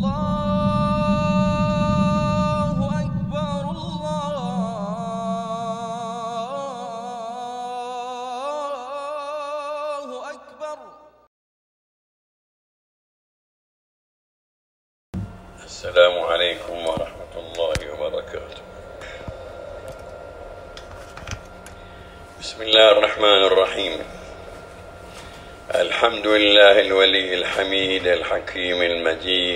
الله أكبر الله أكبر السلام عليكم ورحمة الله وبركاته. بسم الله الرحمن الرحيم. الحمد لله الولي الحميد الحكيم المجيد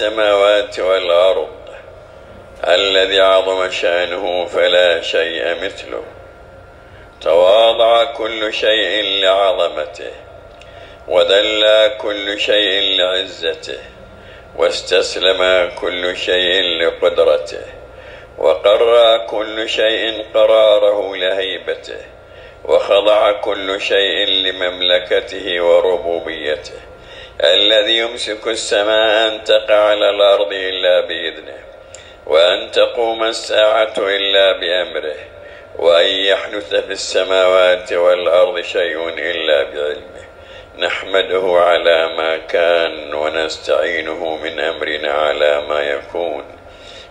السماوات والأرض. الذي عظم شأنه فلا شيء مثله تواضع كل شيء لعظمته وذل كل شيء لعزته واستسلم كل شيء لقدرته وقر كل شيء قراره لهيبته وخضع كل شيء لمملكته وربوبيته الذي يمسك السماء أن تقع على الأرض إلا بإذنه وأن تقوم الساعة إلا بأمره وأن يحدث في السماوات والأرض شيء إلا بعلمه. نحمده على ما كان ونستعينه من أمرنا على ما يكون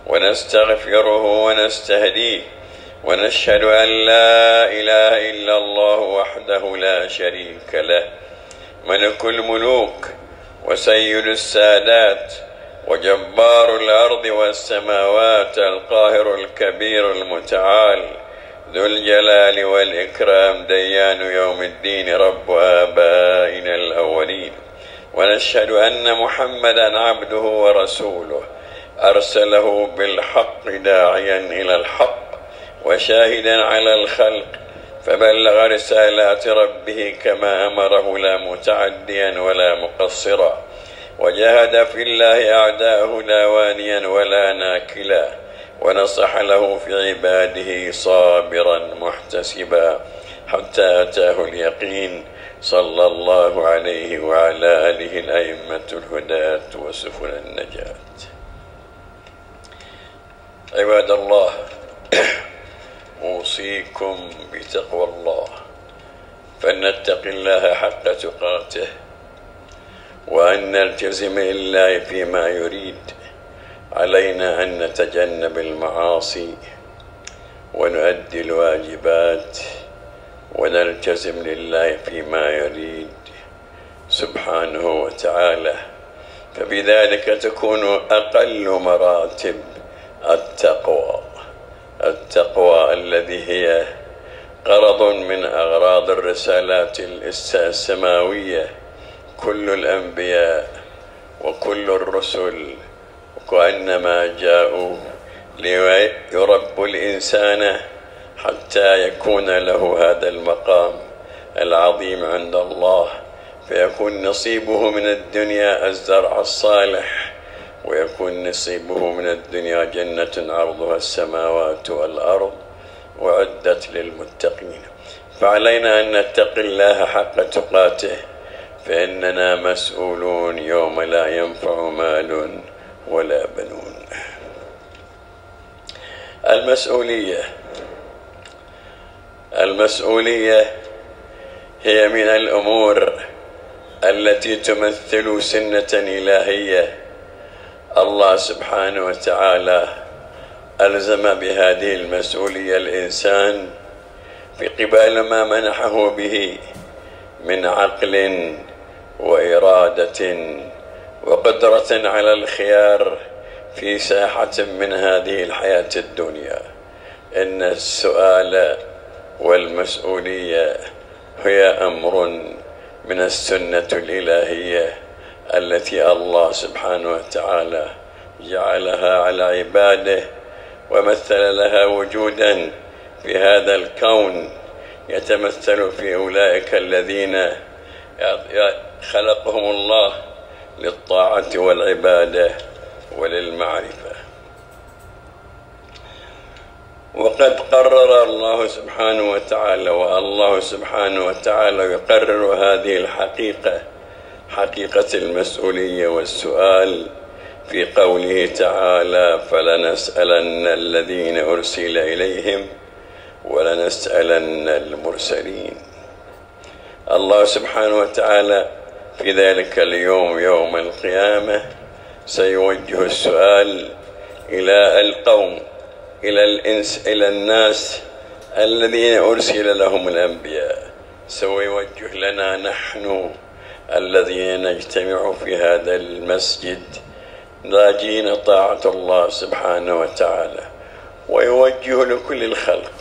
ونستغفره ونستهديه ونشهد أن لا إله إلا الله وحده لا شريك له. ملك الملوك وسيد السادات وجبار الأرض والسماوات القاهر الكبير المتعال ذو الجلال والإكرام ديان يوم الدين رب آبائنا الأولين. ونشهد أن محمدا عبده ورسوله. أرسله بالحق داعيا إلى الحق وشاهدا على الخلق. فبلغ رسالات ربه كما أمره لا متعديا ولا مقصرا. وجاهد في الله أعداءه لا وانيا ولا ناكلا. ونصح له في عباده صابرا محتسبا. حتى أتاه اليقين صلى الله عليه وعلى آله الأئمة الهداة وسفن النجاة. عباد الله أوصيكم بتقوى الله فلنتق الله حق تقاته وأن نلتزم لله فيما يريد علينا أن نتجنب المعاصي ونؤدي الواجبات ونلتزم لله فيما يريد سبحانه وتعالى. فبذلك تكون أقل مراتب التقوى. التقوى الذي هي غرض من أغراض الرسالات السماوية كل الأنبياء وكل الرسل وكأنما جاءوا ليربوا الإنسان حتى يكون له هذا المقام العظيم عند الله فيكون نصيبه من الدنيا الزرع الصالح. ويكون نصيبه من الدنيا جنة عرضها السماوات والأرض وعدت للمتقين. فعلينا أن نتقي الله حق تقاته فإننا مسؤولون يوم لا ينفع مال ولا بنون. المسؤولية المسؤولية هي من الأمور التي تمثل سنة إلهية. الله سبحانه وتعالى ألزم بهذه المسؤولية الإنسان في قبال ما منحه به من عقل وإرادة وقدرة على الخيار في ساحة من هذه الحياة الدنيا. إن السؤال والمسؤولية هي أمر من السنة الإلهية. التي الله سبحانه وتعالى جعلها على عباده ومثل لها وجودا في هذا الكون يتمثل في أولئك الذين خلقهم الله للطاعة والعبادة وللمعرفة. وقد قرر الله سبحانه وتعالى والله سبحانه وتعالى يقرر هذه الحقيقة حقيقة المسؤولية والسؤال في قوله تعالى فلنسألن الذين أرسل إليهم ولنسألن المرسلين الله سبحانه وتعالى في ذلك اليوم يوم القيامة سيوجه السؤال إلى القوم إلى الإنس إلى الناس الذين أرسل لهم الأنبياء. سيوجه لنا نحن الذين نجتمع في هذا المسجد راجين طاعة الله سبحانه وتعالى ويوجه لكل الخلق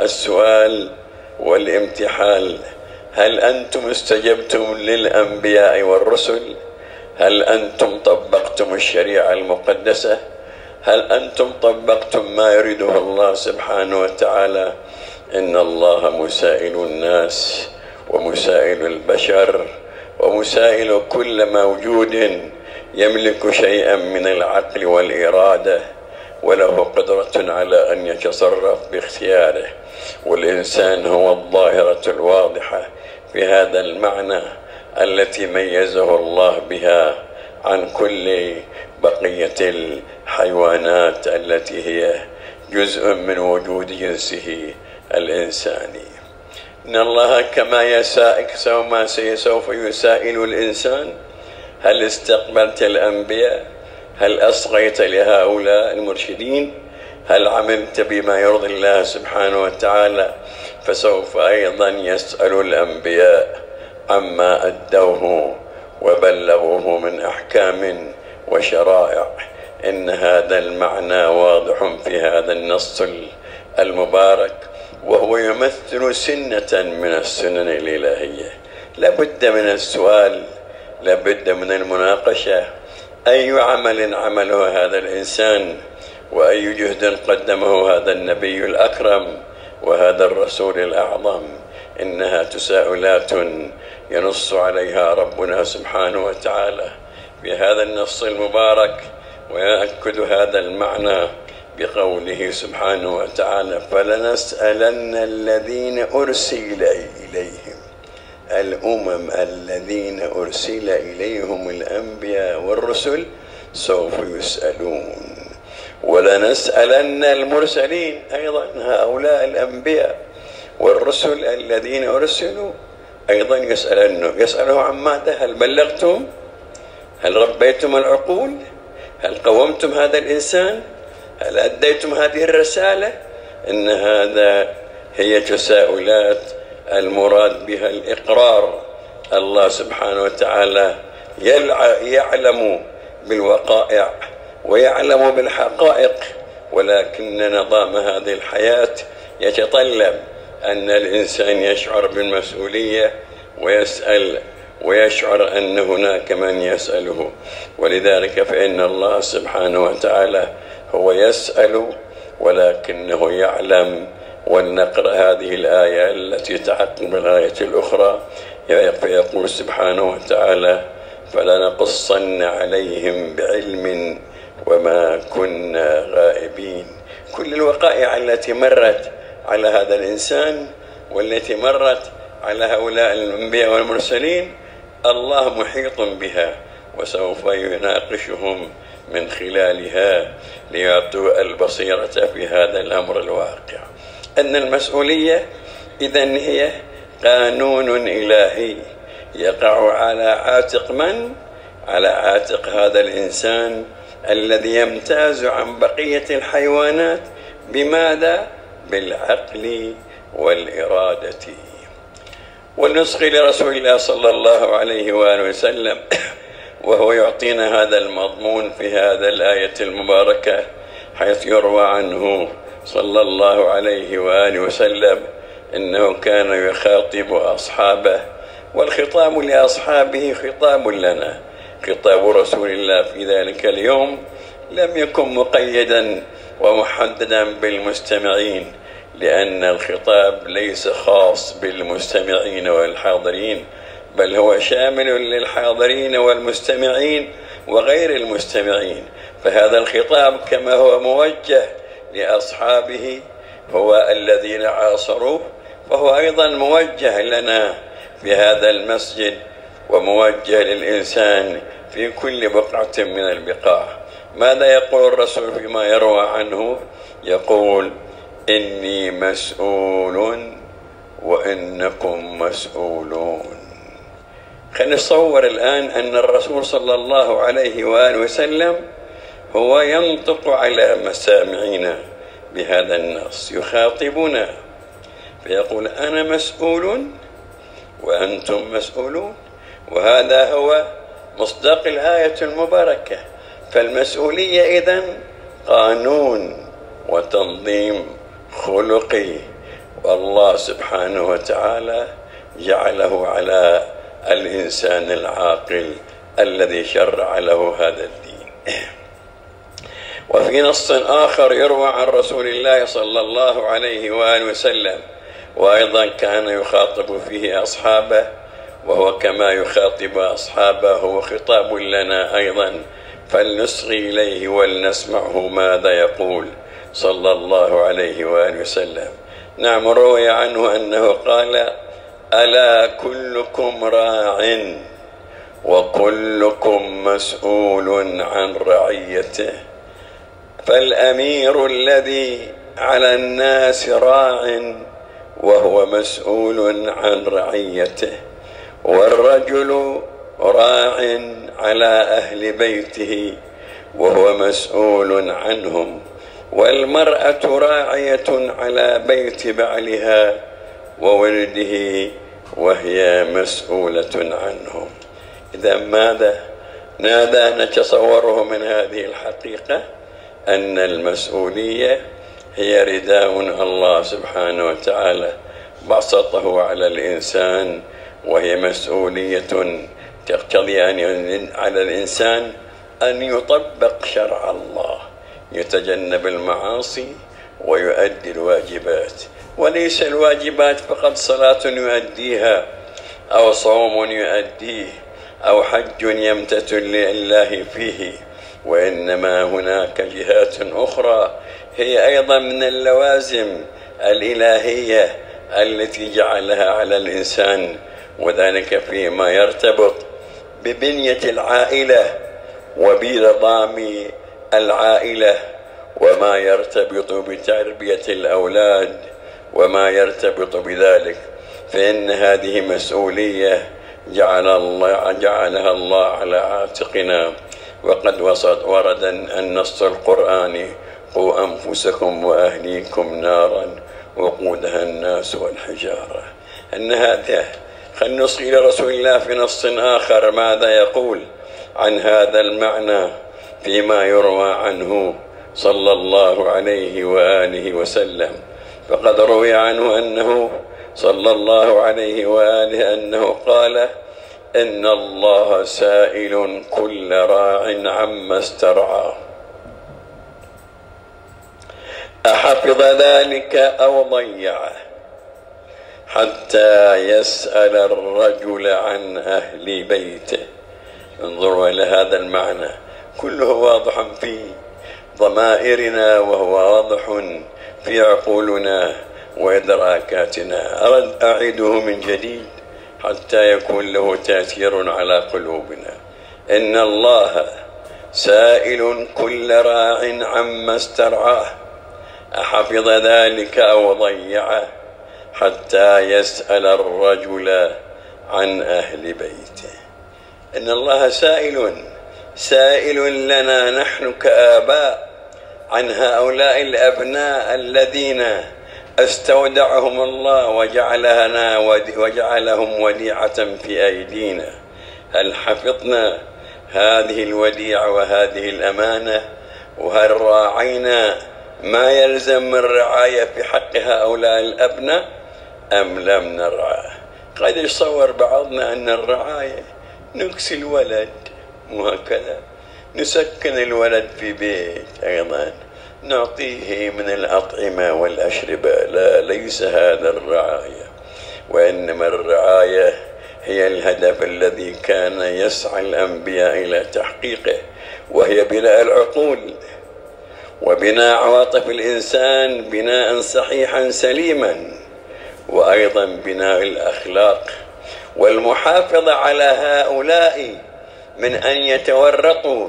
السؤال والامتحان هل أنتم استجبتم للأنبياء والرسل؟ هل أنتم طبقتم الشريعة المقدسة؟ هل أنتم طبقتم ما يريده الله سبحانه وتعالى؟ إن الله مسائل الناس ومسائل البشر. ومسائل كل موجود يملك شيئا من العقل والإرادة وله قدرة على أن يتصرف باختياره. والإنسان هو الظاهرة الواضحة في هذا المعنى التي ميزه الله بها عن كل بقية الحيوانات التي هي جزء من وجود جنسه الإنساني. إن الله كما يسائك سوما سوف يسائل الإنسان هل استقبلت الأنبياء هل أصغيت لهؤلاء المرشدين هل عملت بما يرضي الله سبحانه وتعالى فسوف أيضا يسأل الأنبياء عما أدوه وبلغوه من أحكام وشرائع إن هذا المعنى واضح في هذا النص المبارك وهو يمثل سنة من السنن الإلهية. لابد من السؤال لابد من المناقشة. أي عمل عمله هذا الإنسان؟ وأي جهد قدمه هذا النبي الأكرم وهذا الرسول الأعظم؟ إنها تساؤلات ينص عليها ربنا سبحانه وتعالى. في هذا النص المبارك ويأكد هذا المعنى بقوله سبحانه وتعالى فلنسألن الذين أرسل إليهم الأمم الذين أرسل إليهم الأنبياء والرسل سوف يسألون. ولنسألن المرسلين أيضا هؤلاء الأنبياء والرسل الذين أرسلوا أيضا يسألنه يسأله عن ماذا هل بلغتم؟ هل ربيتم العقول؟ هل قومتم هذا الإنسان؟ هل أديتم هذه الرسالة؟ إن هذا هي تساؤلات المراد بها الإقرار. الله سبحانه وتعالى يعلم بالوقائع ويعلم بالحقائق ولكن نظام هذه الحياة يتطلب أن الإنسان يشعر بالمسؤولية ويسأل ويشعر أن هناك من يسأله. ولذلك فإن الله سبحانه وتعالى هو يسأل ولكنه يعلم ولنقرأ هذه الآية التي تعقب الآية الأخرى. فيقول سبحانه وتعالى فلنقصن عليهم بعلم وما كنا غائبين. كل الوقائع التي مرت على هذا الإنسان والتي مرت على هؤلاء الأنبياء والمرسلين الله محيط بها وسوف يناقشهم من خلالها ليعطوا البصيرة في هذا الأمر الواقع أن المسؤولية إذا هي قانون إلهي يقع على عاتق من؟ على عاتق هذا الإنسان الذي يمتاز عن بقية الحيوانات بماذا؟ بالعقل والإرادة والنسخ لرسول الله صلى الله عليه وآله وسلم وهو يعطينا هذا المضمون في هذا الآية المباركة حيث يروى عنه صلى الله عليه وآله وسلم إنه كان يخاطب أصحابه والخطاب لأصحابه خطاب لنا. خطاب رسول الله في ذلك اليوم لم يكن مقيدا ومحددا بالمستمعين لأن الخطاب ليس خاص بالمستمعين والحاضرين بل هو شامل للحاضرين والمستمعين وغير المستمعين. فهذا الخطاب كما هو موجه لأصحابه هو الذين عاصروه فهو أيضا موجه لنا في هذا المسجد وموجه للإنسان في كل بقعة من البقاع. ماذا يقول الرسول فيما يروى عنه؟ يقول إني مسؤول وإنكم مسؤولون. خلينا نتصور الآن أن الرسول صلى الله عليه وآله وسلم هو ينطق على مسامعنا بهذا النص يخاطبنا فيقول أنا مسؤول وأنتم مسؤولون وهذا هو مصداق الآية المباركة. فالمسؤولية إذن قانون وتنظيم خلقي والله سبحانه وتعالى جعله على الإنسان العاقل الذي شرع له هذا الدين. وفي نص آخر يروى عن رسول الله صلى الله عليه وآله وسلم وأيضا كان يخاطب فيه أصحابه وهو كما يخاطب أصحابه هو خطاب لنا أيضا فلنصغي إليه ولنسمعه ماذا يقول صلى الله عليه وآله وسلم. نعم روي عنه أنه قال ألا كلكم راع وكلكم مسؤول عن رعيته فالأمير الذي على الناس راع وهو مسؤول عن رعيته والرجل راع على أهل بيته وهو مسؤول عنهم والمرأة راعية على بيت بعلها وولده وهي مسؤولة عنهم. إذا ماذا ماذا نتصوره من هذه الحقيقة؟ أن المسؤولية هي رداء الله سبحانه وتعالى بسطه على الإنسان وهي مسؤولية تقتضي أن على الإنسان أن يطبق شرع الله يتجنب المعاصي ويؤدي الواجبات. وليس الواجبات فقط صلاة يؤديها أو صوم يؤديه أو حج يمتثل لله فيه وإنما هناك جهات أخرى. هي أيضا من اللوازم الإلهية التي جعلها على الإنسان وذلك فيما يرتبط ببنية العائلة وبنظام العائلة وما يرتبط بتربية الأولاد وما يرتبط بذلك فإن هذه مسؤولية جعل الله جعلها الله على عاتقنا. وقد ورد النص القرآني قوا أنفسكم وأهليكم نارا وقودها الناس والحجارة. أن هذا خل نصغي إلى رسول الله في نص آخر. ماذا يقول؟ عن هذا المعنى فيما يروى عنه صلى الله عليه وآله وسلم. فقد روي عنه أنه صلى الله عليه وآله أنه قال إن الله سائل كل راع عما استرعاه أحفظ ذلك أو ضيعه حتى يسأل الرجل عن أهل بيته. انظروا إلى هذا المعنى. كله واضح في ضمائرنا وهو واضح في عقولنا وإدراكاتنا أرد أعيده من جديد حتى يكون له تأثير على قلوبنا. إن الله سائل كل راع عما استرعاه. أحفظ ذلك أو ضيعه حتى يسأل الرجل عن أهل بيته. إن الله سائل سائل لنا نحن كآباء. عن هؤلاء الأبناء الذين استودعهم الله وجعلنا وجعلهم وديعة في أيدينا. هل حفظنا هذه الوديعة وهذه الأمانة؟ وهل راعينا ما يلزم من رعاية في حق هؤلاء الأبناء؟ أم لم نرعاه قد يتصور بعضنا أن الرعاية نكسي الولد وهكذا. نسكن الولد في بيت أيضا نعطيه من الأطعمة والأشربة لا ليس هذا الرعاية وإنما الرعاية هي الهدف الذي كان يسعى الأنبياء إلى تحقيقه وهي بناء العقول وبناء عواطف الإنسان بناء صحيحا سليما وأيضا بناء الأخلاق والمحافظة على هؤلاء من أن يتورطوا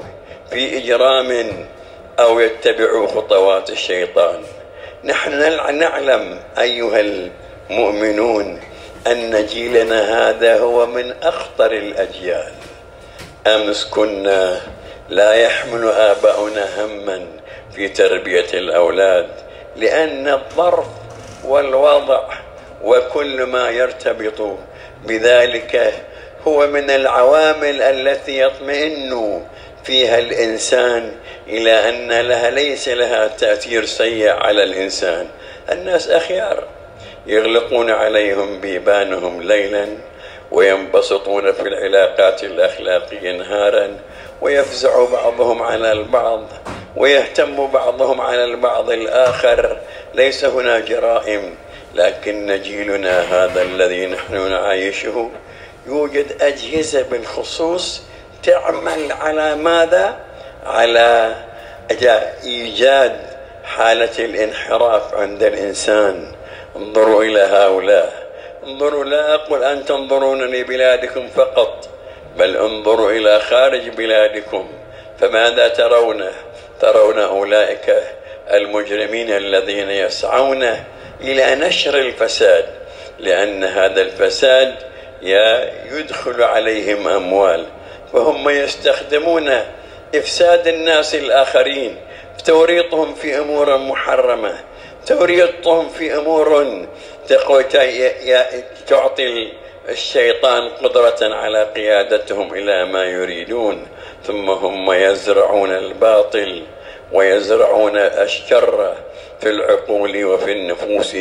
في إجرام أو يتبعوا خطوات الشيطان. نحن نعلم أيها المؤمنون أن جيلنا هذا هو من أخطر الأجيال. أمس كنا لا يحمل آباؤنا هما في تربية الأولاد لأن الظرف والوضع وكل ما يرتبط بذلك هو من العوامل التي يطمئن فيها الإنسان إلى أن لها ليس لها تأثير سيء على الإنسان. الناس أخيار يغلقون عليهم بيبانهم ليلا وينبسطون في العلاقات الأخلاقية نهارا ويفزع بعضهم على البعض ويهتم بعضهم على البعض الآخر. ليس هنا جرائم لكن جيلنا هذا الذي نحن نعايشه يوجد أجهزة بالخصوص تعمل على ماذا؟ على إيجاد حالة الانحراف عند الإنسان. انظروا إلى هؤلاء. انظروا لا أقول أن تنظرون لبلادكم فقط بل انظروا إلى خارج بلادكم. فماذا ترون ترون أولئك المجرمين الذين يسعون إلى نشر الفساد لأن هذا الفساد يدخل عليهم أموال. فهم يستخدمون إفساد الناس الآخرين توريطهم في أمور محرمة توريطهم في أمور تعطي الشيطان قدرة على قيادتهم إلى ما يريدون ثم هم يزرعون الباطل ويزرعون الشر في العقول وفي النفوس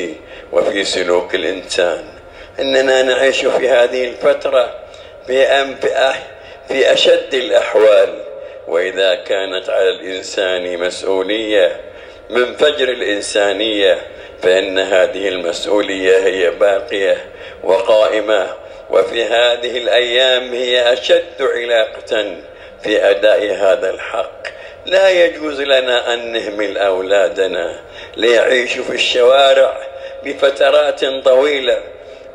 وفي سلوك الإنسان. إننا نعيش في هذه الفترة في في أشد الأحوال وإذا كانت على الإنسان مسؤولية من فجر الإنسانية فإن هذه المسؤولية هي باقية وقائمة. وفي هذه الأيام هي أشد علاقة في أداء هذا الحق. لا يجوز لنا أن نهمل أولادنا ليعيشوا في الشوارع لفترات طويلة.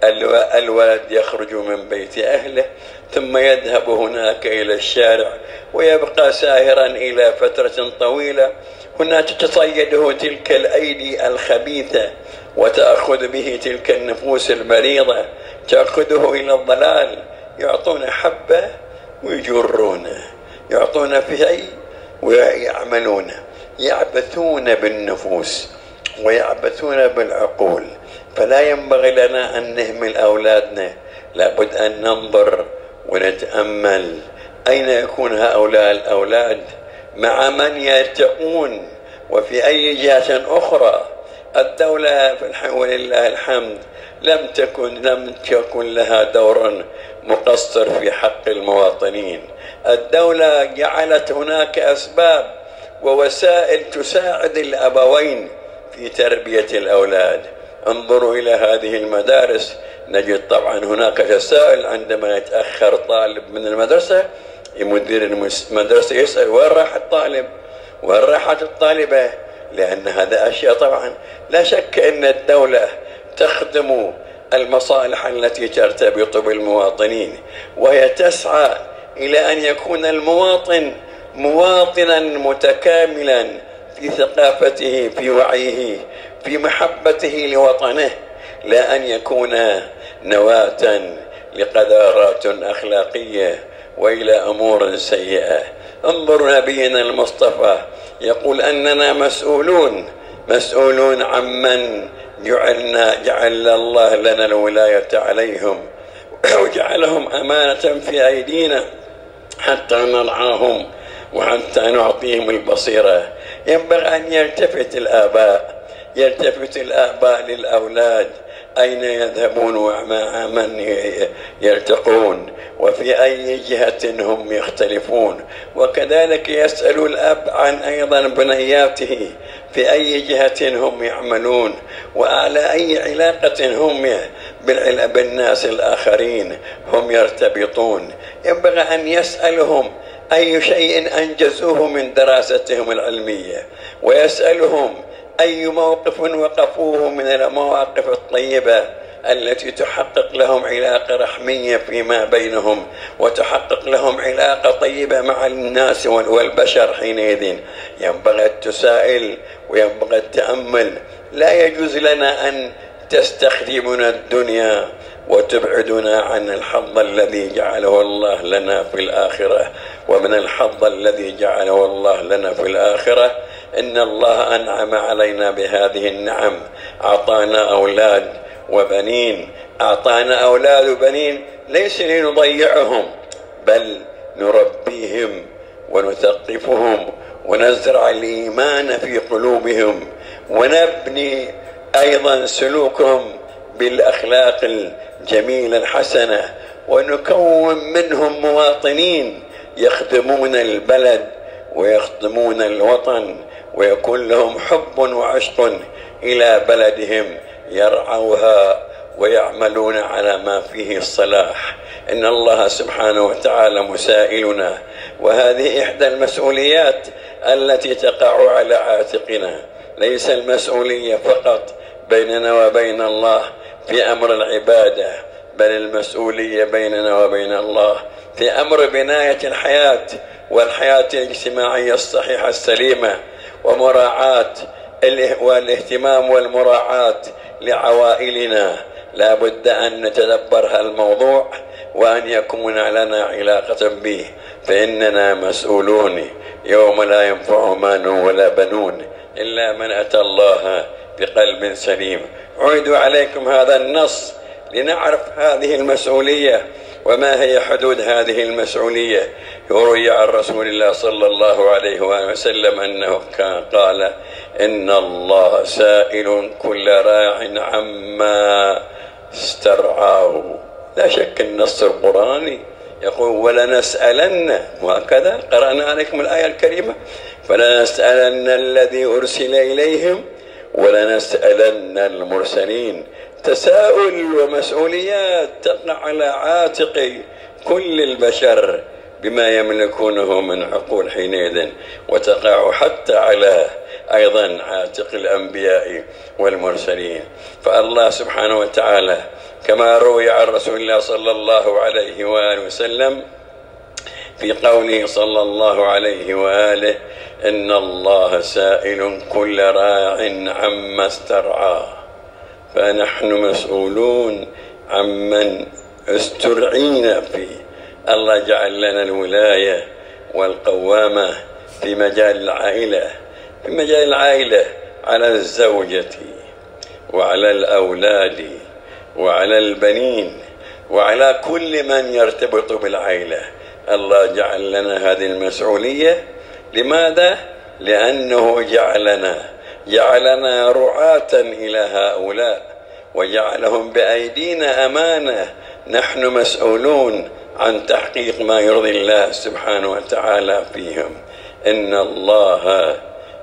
الولد يخرج من بيت أهله ثم يذهب هناك إلى الشارع ويبقى ساهرا إلى فترة طويلة. هناك تصيده تلك الأيدي الخبيثة وتأخذ به تلك النفوس المريضة. تأخذه إلى الضلال يعطون حبة ويجرونه يعطون فيه ويعملون يعبثون بالنفوس ويعبثون بالعقول. فلا ينبغي لنا أن نهمل أولادنا. لابد أن ننظر ونتأمل. أين يكون هؤلاء الأولاد؟ مع من يتقون وفي أي جهة أخرى؟ الدولة ولله الحمد لم تكن لم تكن لها دور مقصر في حق المواطنين. الدولة جعلت هناك أسباب ووسائل تساعد الأبوين في تربية الأولاد. انظروا إلى هذه المدارس. نجد طبعا هناك رسائل عندما يتأخر طالب من المدرسة مدير المدرسة يسأل وين راح الطالب؟ وين راحت الطالبة؟ لأن هذا أشياء طبعا لا شك أن الدولة تخدم المصالح التي ترتبط بالمواطنين وهي تسعى إلى أن يكون المواطن مواطنا متكاملا في ثقافته في وعيه في محبته لوطنه لا أن يكون نواة لقذارات أخلاقية وإلى أمور سيئة. انظر نبينا المصطفى يقول أننا مسؤولون مسؤولون عمن جعلنا جعل الله لنا الولاية عليهم وجعلهم أمانة في أيدينا حتى نرعاهم وحتى نعطيهم البصيرة. ينبغي أن يلتفت الآباء يلتفت الآباء للأولاد. أين يذهبون ومع من يلتقون؟ وفي أي جهة هم يختلفون؟ وكذلك يسأل الأب عن أيضا بنياته. في أي جهة هم يعملون؟ وعلى أي علاقة هم بالناس الآخرين هم يرتبطون؟ ينبغي أن يسألهم أي شيء أنجزوه من دراستهم العلمية. ويسألهم أي موقف وقفوه من المواقف الطيبة التي تحقق لهم علاقة رحمية فيما بينهم وتحقق لهم علاقة طيبة مع الناس والبشر حينئذ. ينبغي التسائل وينبغي التأمل. لا يجوز لنا أن تستخدمنا الدنيا وتبعدنا عن الحظ الذي جعله الله لنا في الآخرة ومن الحظ الذي جعله الله لنا في الآخرة. إن الله أنعم علينا بهذه النعم. أعطانا أولاد وبنين. أعطانا أولاد وبنين ليس لنضيعهم بل نربيهم ونثقفهم ونزرع الإيمان في قلوبهم ونبني أيضا سلوكهم بالأخلاق الجميلة الحسنة ونكون منهم مواطنين يخدمون البلد ويخدمون الوطن ويكون لهم حب وعشق إلى بلدهم يرعوها ويعملون على ما فيه الصلاح. إن الله سبحانه وتعالى مسائلنا وهذه إحدى المسؤوليات التي تقع على عاتقنا. ليس المسؤولية فقط بيننا وبين الله في أمر العبادة بل المسؤولية بيننا وبين الله. في أمر بناية الحياة والحياة الاجتماعية الصحيحة السليمة ومراعاة والاهتمام والمراعاة لعوائلنا. لا بد أن نتدبر هالموضوع وأن يكون لنا علاقة به. فإننا مسؤولون. يوم لا ينفع مال ولا بنون إلا من أتى الله بقلب سليم. أعيد عليكم هذا النص لنعرف هذه المسؤولية وما هي حدود هذه المسؤولية. يروي عن رسول الله صلى الله عليه وآله وسلم أنه كان قال إن الله سائل كل راع عما استرعاه. لا شك النص القرآني يقول ولنسألن. وهكذا قرأنا عليكم الآية الكريمة فلنسألن الذي أرسل إليهم ولنسألن المرسلين. تساؤل ومسؤوليات تقع على عاتق كل البشر بما يملكونه من عقول حينئذ وتقع حتى على أيضا عاتق الأنبياء والمرسلين. فالله سبحانه وتعالى كما روي عن رسول الله صلى الله عليه وآله وسلم في قوله صلى الله عليه وآله إن الله سائل كل راع عما استرعاه فنحن مسؤولون عمن استرعينا فيه. الله جعل لنا الولاية والقوامة في مجال العائلة في مجال العائلة على الزوجة وعلى الأولاد وعلى البنين وعلى كل من يرتبط بالعائلة. الله جعل لنا هذه المسؤولية. لماذا؟ لأنه جعلنا جعلنا رعاة إلى هؤلاء وجعلهم بأيدينا أمانة. نحن مسؤولون عن تحقيق ما يرضي الله سبحانه وتعالى فيهم. إن الله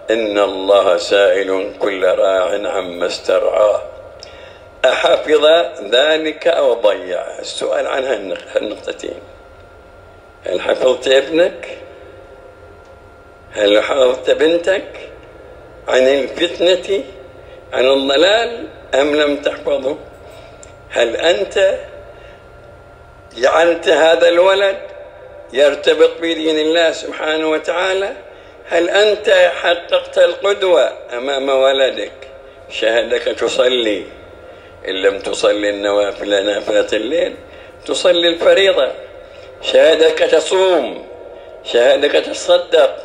إن الله سائل كل راع عما استرعاه أحفظ ذلك أو ضيع السؤال عن هالنقطتين. هل حفظت ابنك؟ هل حفظت بنتك؟ عن الفتنة؟ عن الضلال؟ أم لم تحفظه؟ هل أنت جعلت هذا الولد يرتبط بدين الله سبحانه وتعالى؟ هل أنت حققت القدوة أمام ولدك؟ شهدك تصلي. إن لم تصلي النوافل نافلة الليل تصلي الفريضة. شهدك تصوم شهدك تصدق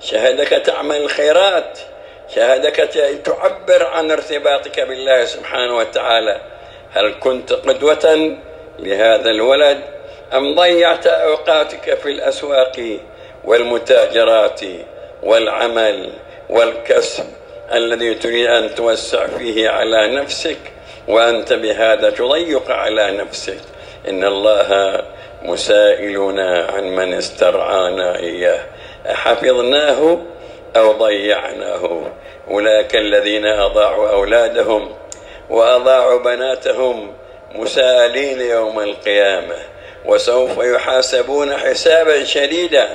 شهدك تعمل الخيرات شهادك تعبر عن ارتباطك بالله سبحانه وتعالى. هل كنت قدوة لهذا الولد؟ أم ضيعت أوقاتك في الأسواق والمتاجرات والعمل والكسب الذي تريد أن توسع فيه على نفسك؟ وأنت بهذا تضيق على نفسك. إن الله مسائلنا عن من استرعانا إياه. أحفظناه أو ضيعناه؟ أولئك الذين أضاعوا أولادهم وأضاعوا بناتهم مسالين يوم القيامة وسوف يحاسبون حسابا شديدا.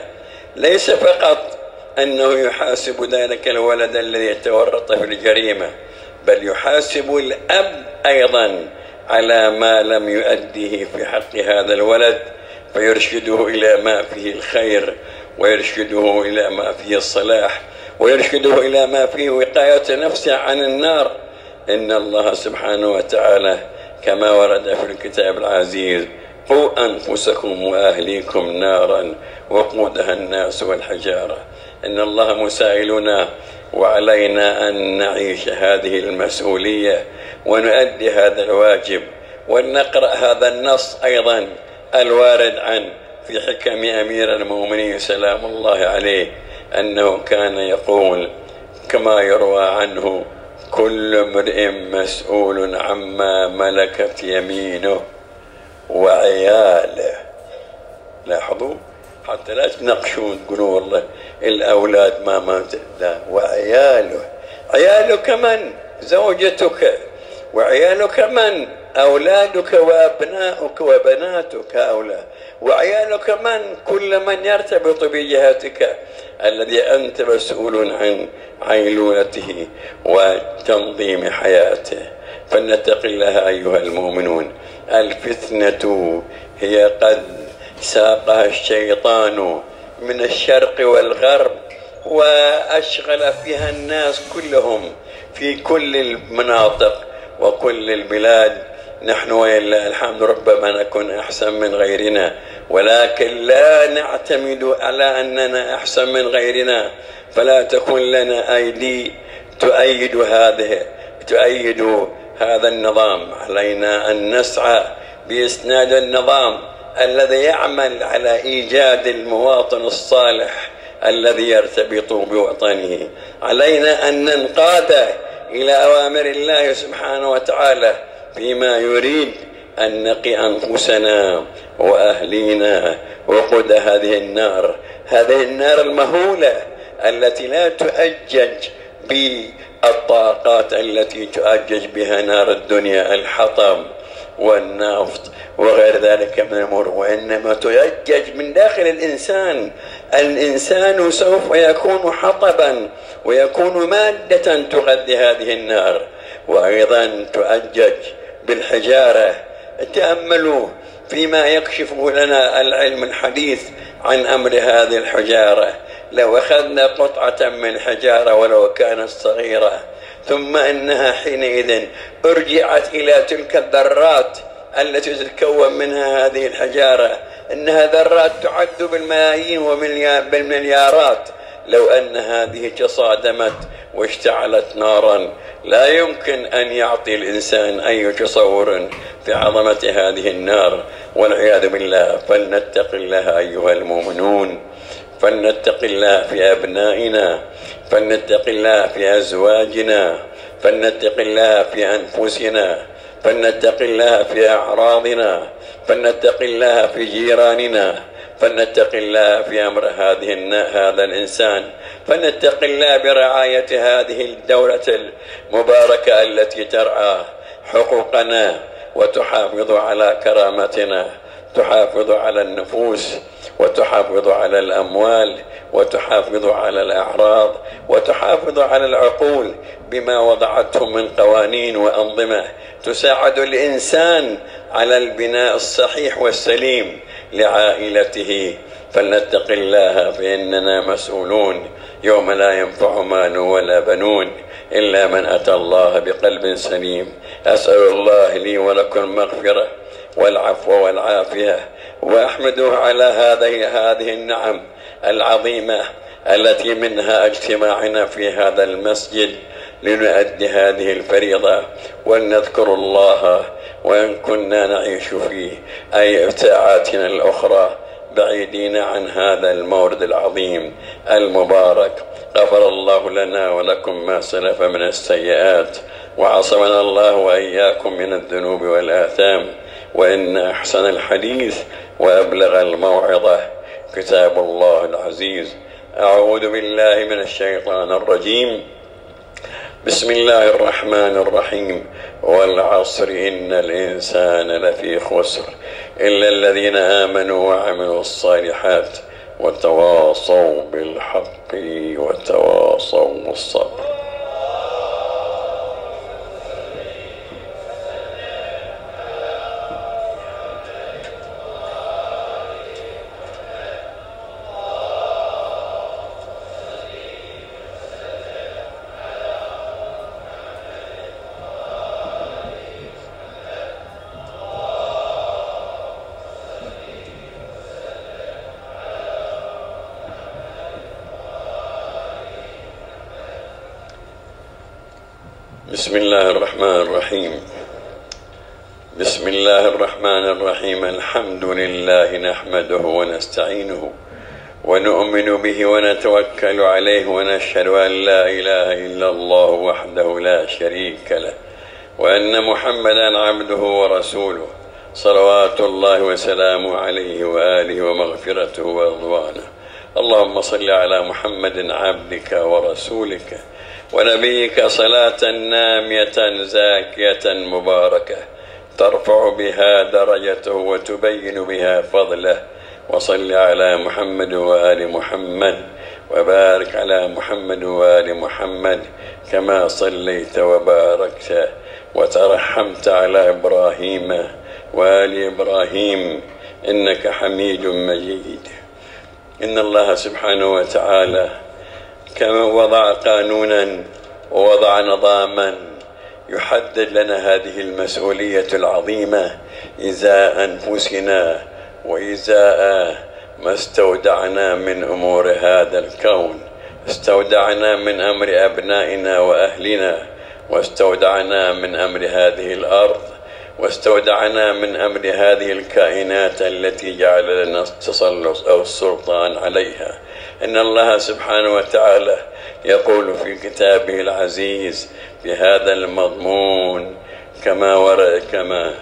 ليس فقط أنه يحاسب ذلك الولد الذي تورط في الجريمة بل يحاسب الأب أيضا على ما لم يؤديه في حق هذا الولد. فيرشده إلى ما فيه الخير ويرشده إلى ما فيه الصلاح ويرشده إلى ما فيه وقاية نفسه عن النار. إن الله سبحانه وتعالى كما ورد في الكتاب العزيز قوا أنفسكم وأهليكم نارا وقودها الناس والحجارة. إن الله مسائلنا وعلينا أن نعيش هذه المسؤولية ونؤدي هذا الواجب ونقرأ هذا النص أيضا. الوارد عن في حكم أمير المؤمنين سلام الله عليه أنه كان يقول كما يروى عنه كل امرئ مسؤول عما ملكت يمينه وعياله. لاحظوا؟ حتى لا تناقشون تقولوا والله الأولاد ما مات لا وعياله. عيالك من زوجتك. وعيالك من أولادك وأبناؤك وبناتك هؤلاء وعيالك من؟ كل من يرتبط بجهتك الذي أنت مسؤول عن عيلولته وتنظيم حياته. فلنتق الله أيها المؤمنون. الفتنة هي قد ساقها الشيطان من الشرق والغرب وأشغل فيها الناس كلهم في كل المناطق وكل البلاد. نحن ولله الحمد ربما نكون أحسن من غيرنا ولكن لا نعتمد على أننا أحسن من غيرنا فلا تكن لنا أيدي تؤيد هذه تؤيد هذا النظام. علينا أن نسعى بإسناد النظام الذي يعمل على إيجاد المواطن الصالح الذي يرتبط بوطنه. علينا أن ننقاد إلى أوامر الله سبحانه وتعالى فيما يريد أن نقي أنفسنا وأهلينا وقود هذه النار. هذه النار المهولة التي لا تؤجج بالطاقات التي تؤجج بها نار الدنيا الحطب والنفط وغير ذلك من الأمور وإنما تؤجج من داخل الإنسان. الإنسان سوف يكون حطبا ويكون مادة تغذي هذه النار وأيضا تؤجج بالحجارة. تأملوا فيما يكشفه لنا العلم الحديث عن أمر هذه الحجارة. لو أخذنا قطعة من حجارة ولو كانت صغيرة ثم إنها حينئذ أرجعت إلى تلك الذرات التي تتكون منها هذه الحجارة. إنها ذرات تعد بالملايين وبالمليارات لو أن هذه تصادمت واشتعلت نارا لا يمكن أن يعطي الإنسان أي تصور في عظمة هذه النار. والعياذ بالله فلنتق الله أيها المؤمنون فلنتق الله في أبنائنا فلنتق الله في أزواجنا فلنتق الله في أنفسنا فلنتق الله في أعراضنا فلنتق الله في جيراننا فلنتق الله في أمر هذه هذا الإنسان. فلنتق الله برعاية هذه الدولة المباركة التي ترعى حقوقنا وتحافظ على كرامتنا تحافظ على النفوس وتحافظ على الأموال وتحافظ على الأعراض وتحافظ على العقول بما وضعته من قوانين وأنظمة. تساعد الإنسان على البناء الصحيح والسليم لعائلته. فلنتق الله فإننا مسؤولون. يوم لا ينفع مال ولا بنون إلا من أتى الله بقلب سليم. أسأل الله لي ولكم المغفرة والعفو والعافية. وأحمده على هذه هذه النعم العظيمة التي منها اجتماعنا في هذا المسجد لنؤدي هذه الفريضة ولنذكر الله وإن كنا نعيش في أي ساعاتنا الأخرى بعيدين عن هذا المورد العظيم المبارك. غفر الله لنا ولكم ما سلف من السيئات وعصمنا الله وإياكم من الذنوب والآثام. وإن أحسن الحديث وأبلغ الموعظة. كتاب الله العزيز. أعوذ بالله من الشيطان الرجيم. بسم الله الرحمن الرحيم. والعصر إن الإنسان لفي خسر. إلا الذين آمنوا وعملوا الصالحات وتواصوا بالحق وتواصوا بالصبر. الرحيم. بسم الله الرحمن الرحيم. الحمد لله نحمده ونستعينه ونؤمن به ونتوكل عليه ونشهد أن لا إله إلا الله وحده لا شريك له وأن محمدا عبده ورسوله صلوات الله وسلامه عليه وآله ومغفرته ورضوانه. اللهم صل على محمد عبدك ورسولك ونبيك صلاة نامية زاكية مباركة ترفع بها درجته وتبين بها فضله وصل على محمد وآل محمد وبارك على محمد وآل محمد كما صليت وباركت وترحمت على إبراهيم وآل إبراهيم إنك حميد مجيد. إن الله سبحانه وتعالى كما وضع قانونا ووضع نظاما يحدد لنا هذه المسؤولية العظيمة إزاء أنفسنا وإزاء ما استودعنا من أمور هذا الكون. استودعنا من أمر أبنائنا وأهلنا واستودعنا من أمر هذه الأرض. واستودعنا من أمر هذه الكائنات التي جعل لنا التسلط أو السلطان عليها. إن الله سبحانه وتعالى يقول في كتابه العزيز بهذا المضمون كما ورد كما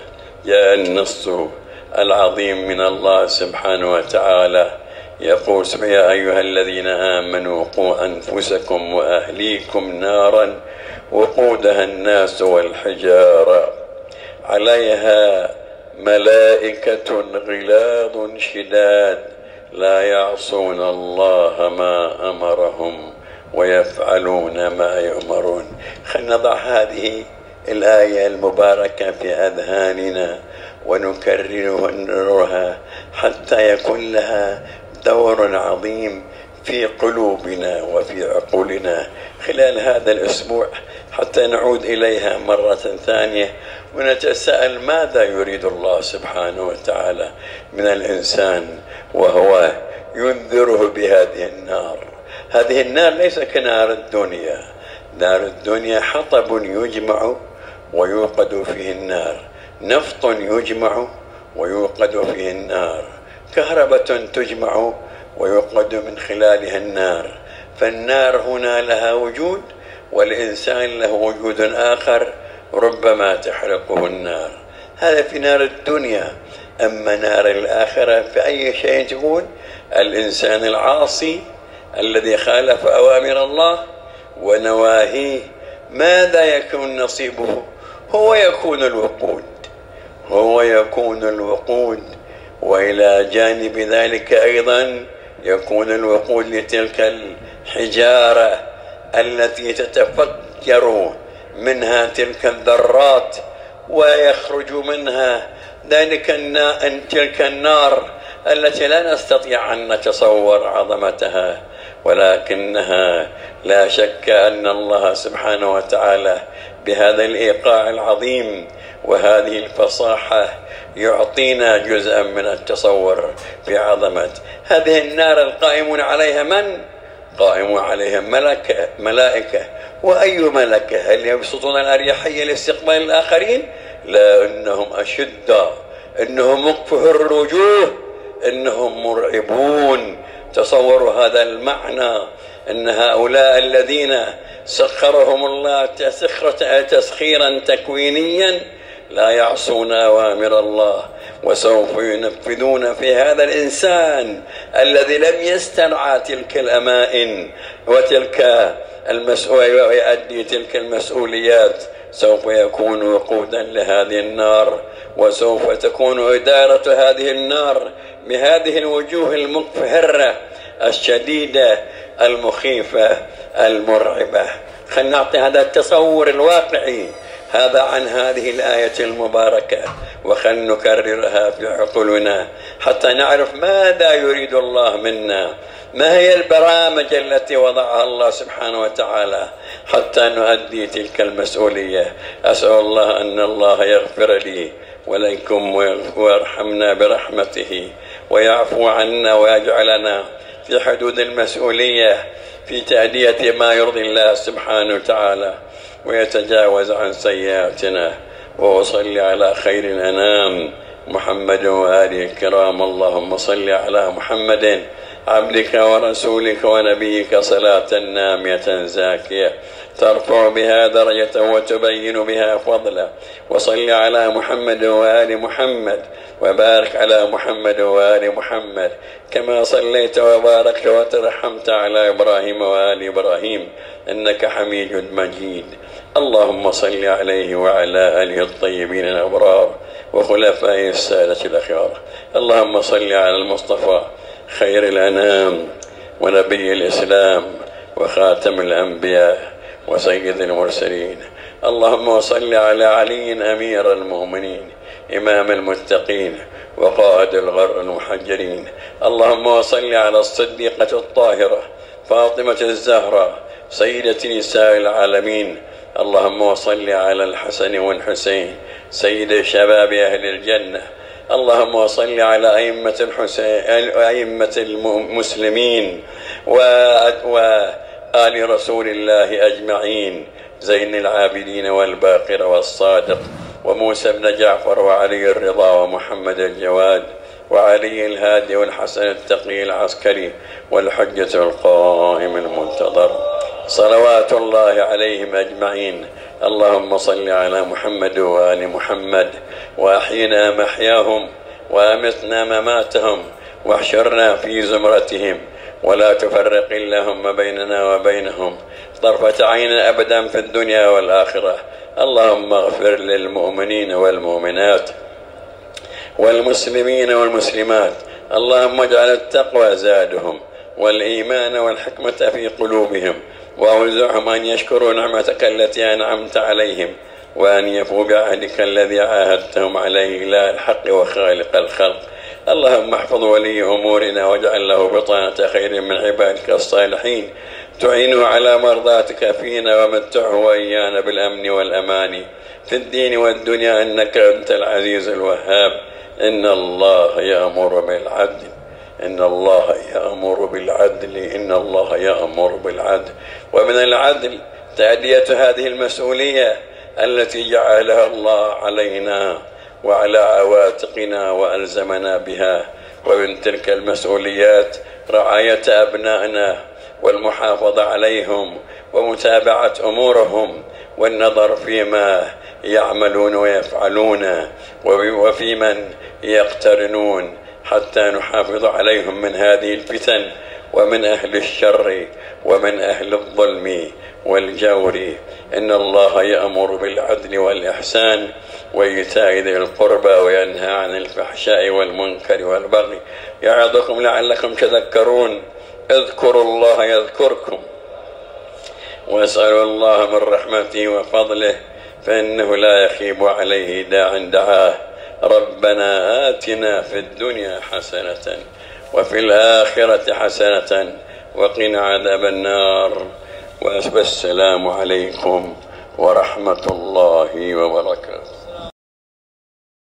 جاء النص العظيم من الله سبحانه وتعالى. يقول يا أيها الذين آمنوا قوا أنفسكم وأهليكم نارا وقودها الناس والحجارة. عليها ملائكة غلاظ شداد لا يعصون الله ما أمرهم ويفعلون ما يؤمرون. خلينا نضع هذه الآية المباركة في أذهاننا ونكررها حتى يكون لها دور عظيم في قلوبنا وفي عقولنا خلال هذا الأسبوع حتى نعود إليها مرة ثانية ونتساءل ماذا يريد الله سبحانه وتعالى من الإنسان وهو ينذره بهذه النار. هذه النار ليس كنار الدنيا. نار الدنيا حطب يجمع ويوقد فيه النار. نفط يجمع ويوقد فيه النار. كهربة تجمع ويوقد من خلالها النار. فالنار هنا لها وجود والإنسان له وجود آخر ربما تحرقه النار. هذا في نار الدنيا. أما نار الآخرة في أي شيء تكون الإنسان العاصي الذي خالف أوامر الله ونواهيه ماذا يكون نصيبه؟ هو يكون الوقود. هو يكون الوقود. وإلى جانب ذلك أيضا يكون الوقود لتلك الحجارة التي تتفجر منها تلك الذرات ويخرج منها ذلك النار تلك النار التي لا نستطيع أن نتصور عظمتها ولكنها لا شك أن الله سبحانه وتعالى بهذا الإيقاع العظيم وهذه الفصاحة يعطينا جزءا من التصور بعظمة. هذه النار القائمون عليها من؟ قائم عليها ملكة ملائكة. وأي ملكة؟ هل يبسطون الأريحية لاستقبال الآخرين؟ لا إنهم أشداء إنهم مقفه الوجوه إنهم مرعبون. تصوروا هذا المعنى. إن هؤلاء الذين سخرهم الله تسخيرا تكوينيا لا يعصون أوامر الله وسوف ينفذون في هذا الإنسان الذي لم يسترعى تلك الأمائن وتلك المسؤولية ويؤدي تلك المسؤوليات. سوف يكون وقودا لهذه النار وسوف تكون إدارة هذه النار بهذه الوجوه المقفهرة الشديدة المخيفة المرعبة. خلينا نعطي هذا التصور الواقعي. هذا عن هذه الآية المباركة وخل نكررها في عقولنا حتى نعرف ماذا يريد الله منا. ما هي البرامج التي وضعها الله سبحانه وتعالى حتى نؤدي تلك المسؤولية؟ أسأل الله أن الله يغفر لي ولكم ويرحمنا برحمته ويعفو عنا ويجعلنا في حدود المسؤولية في تأدية ما يرضي الله سبحانه وتعالى. ويتجاوز عن سيئاتنا. وأصلي على خير الأنام. محمد وآله الكرام. اللهم صل على محمد. عبدك ورسولك ونبيك صلاة نامية زاكية. ترفع بها درجة وتبين بها فضلا وصل على محمد وآل محمد. وبارك على محمد وآل محمد. كما صليت وباركت وترحمت على إبراهيم وآل إبراهيم. إنك حميد مجيد. اللهم صل عليه وعلى آله الطيبين الأبرار وخلفائه السادة الأخيار. اللهم صل على المصطفى خير الأنام ونبي الإسلام وخاتم الأنبياء وسيد المرسلين. اللهم صل على علي أمير المؤمنين إمام المتقين وقائد الغر المحجرين. اللهم صل على الصديقة الطاهرة فاطمة الزهراء سيدة نساء العالمين اللهم صل على الحسن والحسين سيد شباب أهل الجنة. اللهم صل على أئمة الحسين أئمة المسلمين وآل رسول الله أجمعين زين العابدين والباقر والصادق وموسى بن جعفر وعلي الرضا ومحمد الجواد وعلي الهادي والحسن التقي العسكري والحجة القائم المنتظر. صلوات الله عليهم أجمعين. اللهم صل على محمد وآل محمد وأحينا محياهم وأمتنا مماتهم واحشرنا في زمرتهم. ولا تفرق اللهم بيننا وبينهم. طرفة عين أبدا في الدنيا والآخرة. اللهم اغفر للمؤمنين والمؤمنات والمسلمين والمسلمات. اللهم اجعل التقوى زادهم والإيمان والحكمة في قلوبهم. وأوزعهم أن يشكروا نعمتك التي أنعمت عليهم وأن يفوا بعهدك الذي عاهدتهم عليه إلى الحق وخالق الخلق. اللهم احفظ ولي أمورنا واجعل له بطانة خير من عبادك الصالحين. تعينه على مرضاتك فينا ومتعه وإيانا بالأمن والأمان. في الدين والدنيا إنك أنت العزيز الوهاب. إن الله يأمر بالعدل. إن الله يأمر بالعدل إن الله يأمر بالعدل. ومن العدل تأدية هذه المسؤولية التي جعلها الله علينا وعلى عواتقنا وألزمنا بها. ومن تلك المسؤوليات رعاية أبنائنا والمحافظة عليهم ومتابعة أمورهم والنظر فيما يعملون ويفعلون وفي من يقترنون. حتى نحافظ عليهم من هذه الفتن ومن أهل الشر ومن أهل الظلم والجور. إن الله يأمر بالعدل والإحسان وإيتاء ذي القربى وينهى عن الفحشاء والمنكر والبغي. يعظكم لعلكم تذكرون. اذكروا الله يذكركم. واسألوا الله من رحمته وفضله فإنه لا يخيب عليه داع دعاه. ربنا آتنا في الدنيا حسنة وفي الآخرة حسنة وقنا عذاب النار. والسلام عليكم ورحمة الله وبركاته.